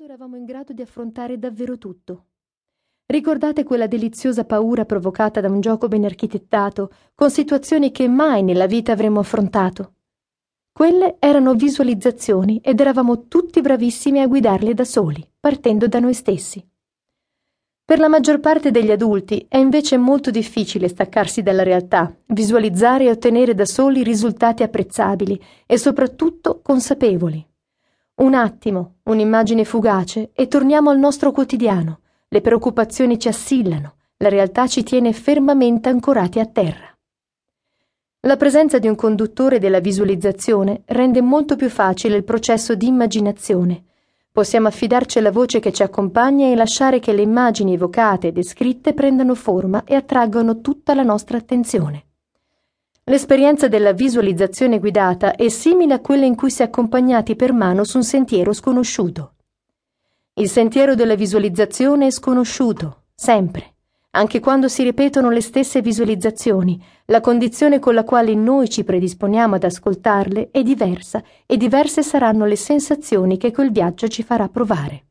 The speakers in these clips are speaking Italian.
modo eravamo in grado di affrontare davvero tutto. Ricordate quella deliziosa paura provocata da un gioco ben architettato, con situazioni che mai nella vita avremmo affrontato? Quelle erano visualizzazioni ed eravamo tutti bravissimi a guidarle da soli, partendo da noi stessi. Per la maggior parte degli adulti è invece molto difficile staccarsi dalla realtà, visualizzare e ottenere da soli risultati apprezzabili e soprattutto consapevoli. Un attimo, un'immagine fugace e torniamo al nostro quotidiano. Le preoccupazioni ci assillano, la realtà ci tiene fermamente ancorati a terra. La presenza di un conduttore della visualizzazione rende molto più facile il processo di immaginazione. Possiamo affidarci alla voce che ci accompagna e lasciare che le immagini evocate e descritte prendano forma e attraggano tutta la nostra attenzione. L'esperienza della visualizzazione guidata è simile a quella in cui si è accompagnati per mano su un sentiero sconosciuto. Il sentiero della visualizzazione è sconosciuto, sempre, anche quando si ripetono le stesse visualizzazioni, la condizione con la quale noi ci predisponiamo ad ascoltarle è diversa e diverse saranno le sensazioni che quel viaggio ci farà provare.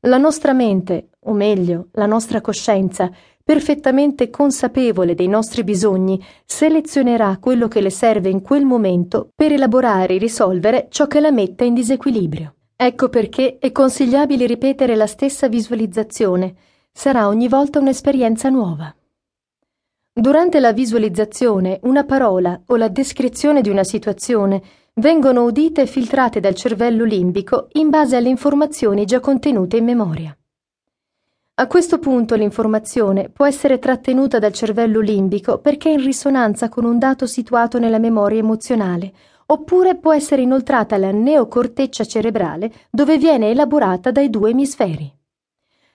La nostra mente, o meglio, la nostra coscienza, perfettamente consapevole dei nostri bisogni, selezionerà quello che le serve in quel momento per elaborare e risolvere ciò che la mette in disequilibrio. Ecco perché è consigliabile ripetere la stessa visualizzazione, sarà ogni volta un'esperienza nuova. Durante la visualizzazione, una parola o la descrizione di una situazione vengono udite e filtrate dal cervello limbico in base alle informazioni già contenute in memoria. A questo punto l'informazione può essere trattenuta dal cervello limbico perché è in risonanza con un dato situato nella memoria emozionale, oppure può essere inoltrata alla neocorteccia cerebrale dove viene elaborata dai due emisferi.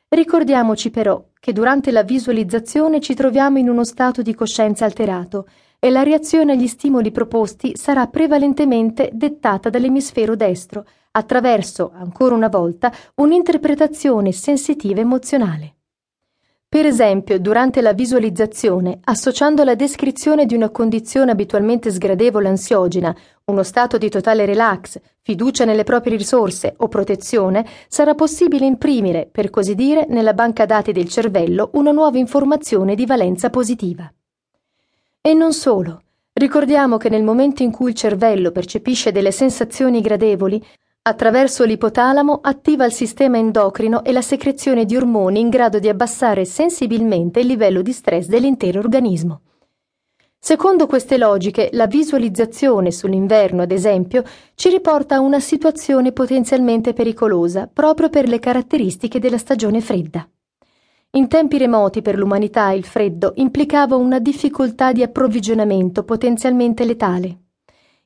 Ricordiamoci però che durante la visualizzazione ci troviamo in uno stato di coscienza alterato e la reazione agli stimoli proposti sarà prevalentemente dettata dall'emisfero destro, attraverso, ancora una volta, un'interpretazione sensitiva emozionale. Per esempio, durante la visualizzazione, associando la descrizione di una condizione abitualmente sgradevole ansiogena, uno stato di totale relax, fiducia nelle proprie risorse o protezione, sarà possibile imprimere, per così dire, nella banca dati del cervello una nuova informazione di valenza positiva. E non solo. Ricordiamo che nel momento in cui il cervello percepisce delle sensazioni gradevoli, Attraverso l'ipotalamo attiva il sistema endocrino e la secrezione di ormoni in grado di abbassare sensibilmente il livello di stress dell'intero organismo. Secondo queste logiche, la visualizzazione sull'inverno, ad esempio, ci riporta a una situazione potenzialmente pericolosa proprio per le caratteristiche della stagione fredda. In tempi remoti per l'umanità il freddo implicava una difficoltà di approvvigionamento potenzialmente letale.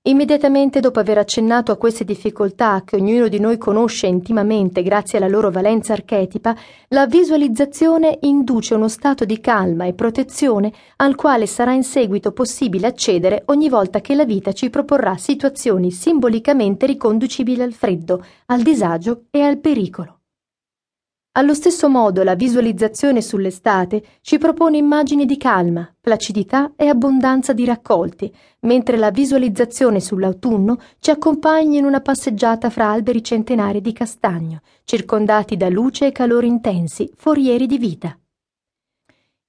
Immediatamente dopo aver accennato a queste difficoltà che ognuno di noi conosce intimamente grazie alla loro valenza archetipa, la visualizzazione induce uno stato di calma e protezione al quale sarà in seguito possibile accedere ogni volta che la vita ci proporrà situazioni simbolicamente riconducibili al freddo, al disagio e al pericolo. Allo stesso modo la visualizzazione sull'estate ci propone immagini di calma, placidità e abbondanza di raccolti, mentre la visualizzazione sull'autunno ci accompagna in una passeggiata fra alberi centenari di castagno, circondati da luce e calore intensi, forieri di vita.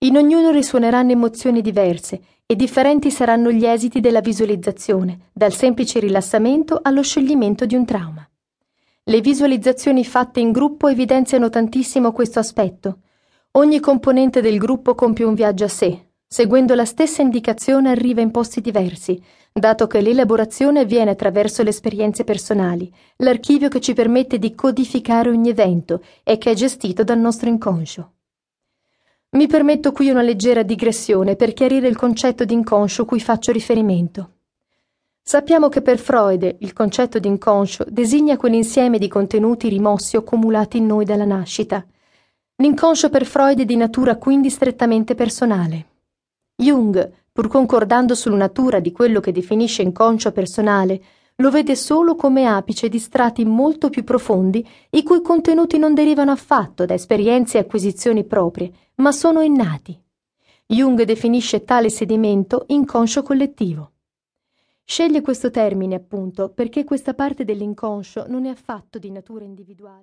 In ognuno risuoneranno emozioni diverse e differenti saranno gli esiti della visualizzazione, dal semplice rilassamento allo scioglimento di un trauma. Le visualizzazioni fatte in gruppo evidenziano tantissimo questo aspetto. Ogni componente del gruppo compie un viaggio a sé, seguendo la stessa indicazione arriva in posti diversi, dato che l'elaborazione avviene attraverso le esperienze personali, l'archivio che ci permette di codificare ogni evento e che è gestito dal nostro inconscio. Mi permetto qui una leggera digressione per chiarire il concetto di inconscio cui faccio riferimento. Sappiamo che per Freud il concetto di inconscio designa quell'insieme di contenuti rimossi o accumulati in noi dalla nascita. L'inconscio per Freud è di natura quindi strettamente personale. Jung, pur concordando sulla natura di quello che definisce inconscio personale, lo vede solo come apice di strati molto più profondi, i cui contenuti non derivano affatto da esperienze e acquisizioni proprie, ma sono innati. Jung definisce tale sedimento inconscio collettivo. Sceglie questo termine, appunto, perché questa parte dell'inconscio non è affatto di natura individuale.